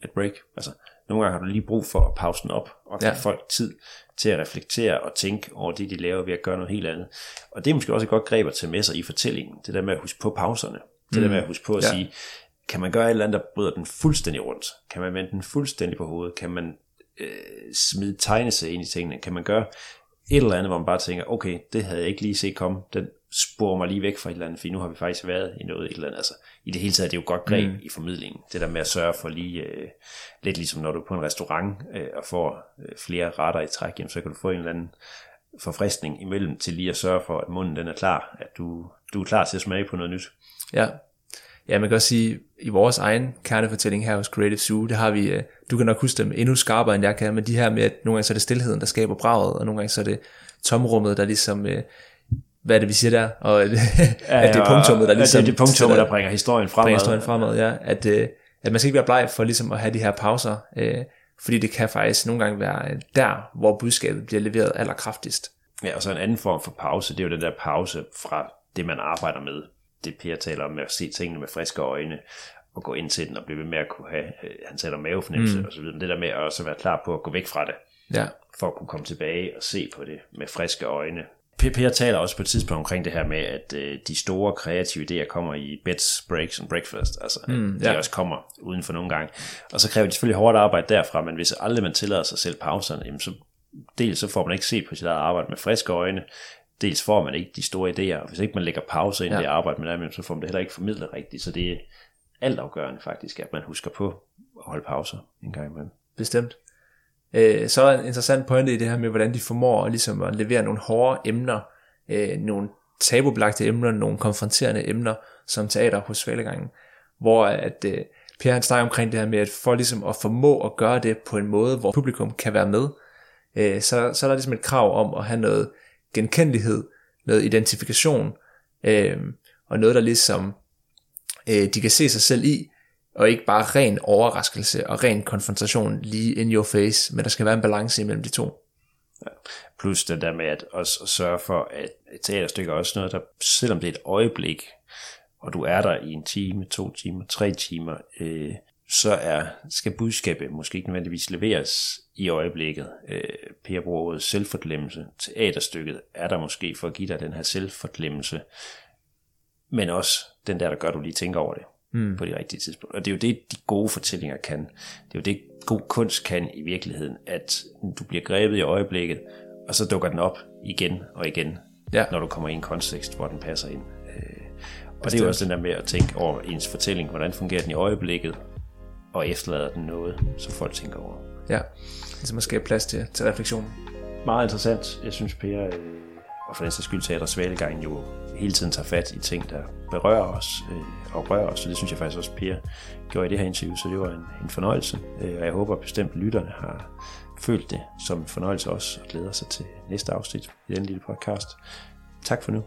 et break. Altså, nogle gange har du lige brug for at pause den op, og give ja. folk tid til at reflektere og tænke over det, de laver ved at gøre noget helt andet. Og det er måske også et godt greb at tage med sig i fortællingen, det der med at huske på pauserne, det der med at huske på at ja. sige, kan man gøre et eller andet, der bryder den fuldstændig rundt? Kan man vende den fuldstændig på hovedet? Kan man øh, smide tegneserier ind i tingene? Kan man gøre et eller andet, hvor man bare tænker, okay, det havde jeg ikke lige set komme, den sporer mig lige væk fra et eller andet, for nu har vi faktisk været i noget et eller andet. Altså, I det hele taget er det jo godt greb mm. i formidlingen. Det der med at sørge for lige, øh, lidt ligesom når du er på en restaurant øh, og får øh, flere retter i træk, jamen, så kan du få en eller anden forfriskning imellem til lige at sørge for, at munden den er klar, at du, du er klar til at smage på noget nyt. Ja. Ja, man kan også sige, i vores egen kernefortælling her hos Creative Zoo, der har vi, øh, du kan nok huske dem endnu skarpere end jeg kan, men de her med, at nogle gange så er det stillheden, der skaber braget, og nogle gange så er det tomrummet, der ligesom, øh, hvad er det vi siger der, og at det er punktummet, der ligesom Ja, det er det punktummet, der bringer historien fremad. bringer historien fremad, ja, at, øh, at man skal ikke være bleg for ligesom at have de her pauser, øh, fordi det kan faktisk nogle gange være øh, der, hvor budskabet bliver leveret allerkraftigst. Ja, og så en anden form for pause, det er jo den der pause fra det, man arbejder med. Det Per taler om med at se tingene med friske øjne, og gå ind til den og blive ved med at kunne have, øh, han taler mavefornemmelse mm. og så videre, det der med at også være klar på at gå væk fra det, Ja, for at kunne komme tilbage og se på det med friske øjne. Per taler også på et tidspunkt omkring det her med, at øh, de store kreative idéer kommer i beds, breaks and breakfast. Altså, mm, ja. de også kommer uden for nogle gange. Og så kræver de selvfølgelig hårdt arbejde derfra, men hvis aldrig man tillader sig selv pauserne, jamen så dels så får man ikke set på sit eget arbejde med friske øjne, dels får man ikke de store idéer, og hvis ikke man lægger pause ind ja. i det arbejde med dem, så får man det heller ikke formidlet rigtigt, så det er altafgørende faktisk, at man husker på at holde pauser en gang imellem. Bestemt. Øh, så er en interessant pointe i det her med, hvordan de formår ligesom at levere nogle hårde emner, øh, nogle tabubelagte emner, nogle konfronterende emner, som teater hos Svalegangen, hvor at øh, Per han snakker omkring det her med, at for ligesom at formå at gøre det på en måde, hvor publikum kan være med, øh, så, så er der ligesom et krav om at have noget genkendelighed, noget identifikation, øh, og noget, der ligesom øh, de kan se sig selv i, og ikke bare ren overraskelse og ren konfrontation lige in your face, men der skal være en balance imellem de to. Ja. Plus det der med at også sørge for, at et teaterstykke er også noget, der selvom det er et øjeblik, og du er der i en time, to timer, tre timer, øh, så er, skal budskabet måske ikke nødvendigvis leveres i øjeblikket. Øh, per bruger ordet selvforglemmelse. Teaterstykket er der måske for at give dig den her selvforglemmelse, men også den der, der gør, at du lige tænker over det mm. på de rigtige tidspunkt. Og det er jo det, de gode fortællinger kan. Det er jo det, god kunst kan i virkeligheden, at du bliver grebet i øjeblikket, og så dukker den op igen og igen, ja. når du kommer i en kontekst, hvor den passer ind. Øh, og det er jo også den der med at tænke over ens fortælling, hvordan fungerer den i øjeblikket, og efterlader den noget, som folk tænker over. Ja, ligesom at skabe plads til, til refleksion. Meget interessant. Jeg synes, Per, øh, og for den sags skyld teater Svalegangen jo hele tiden tager fat i ting, der berører os øh, og rører os, så det synes jeg faktisk også, Per gjorde i det her interview, så det var en, en fornøjelse, øh, og jeg håber bestemt, at lytterne har følt det som en fornøjelse også, og glæder sig til næste afsnit i den lille podcast. Tak for nu.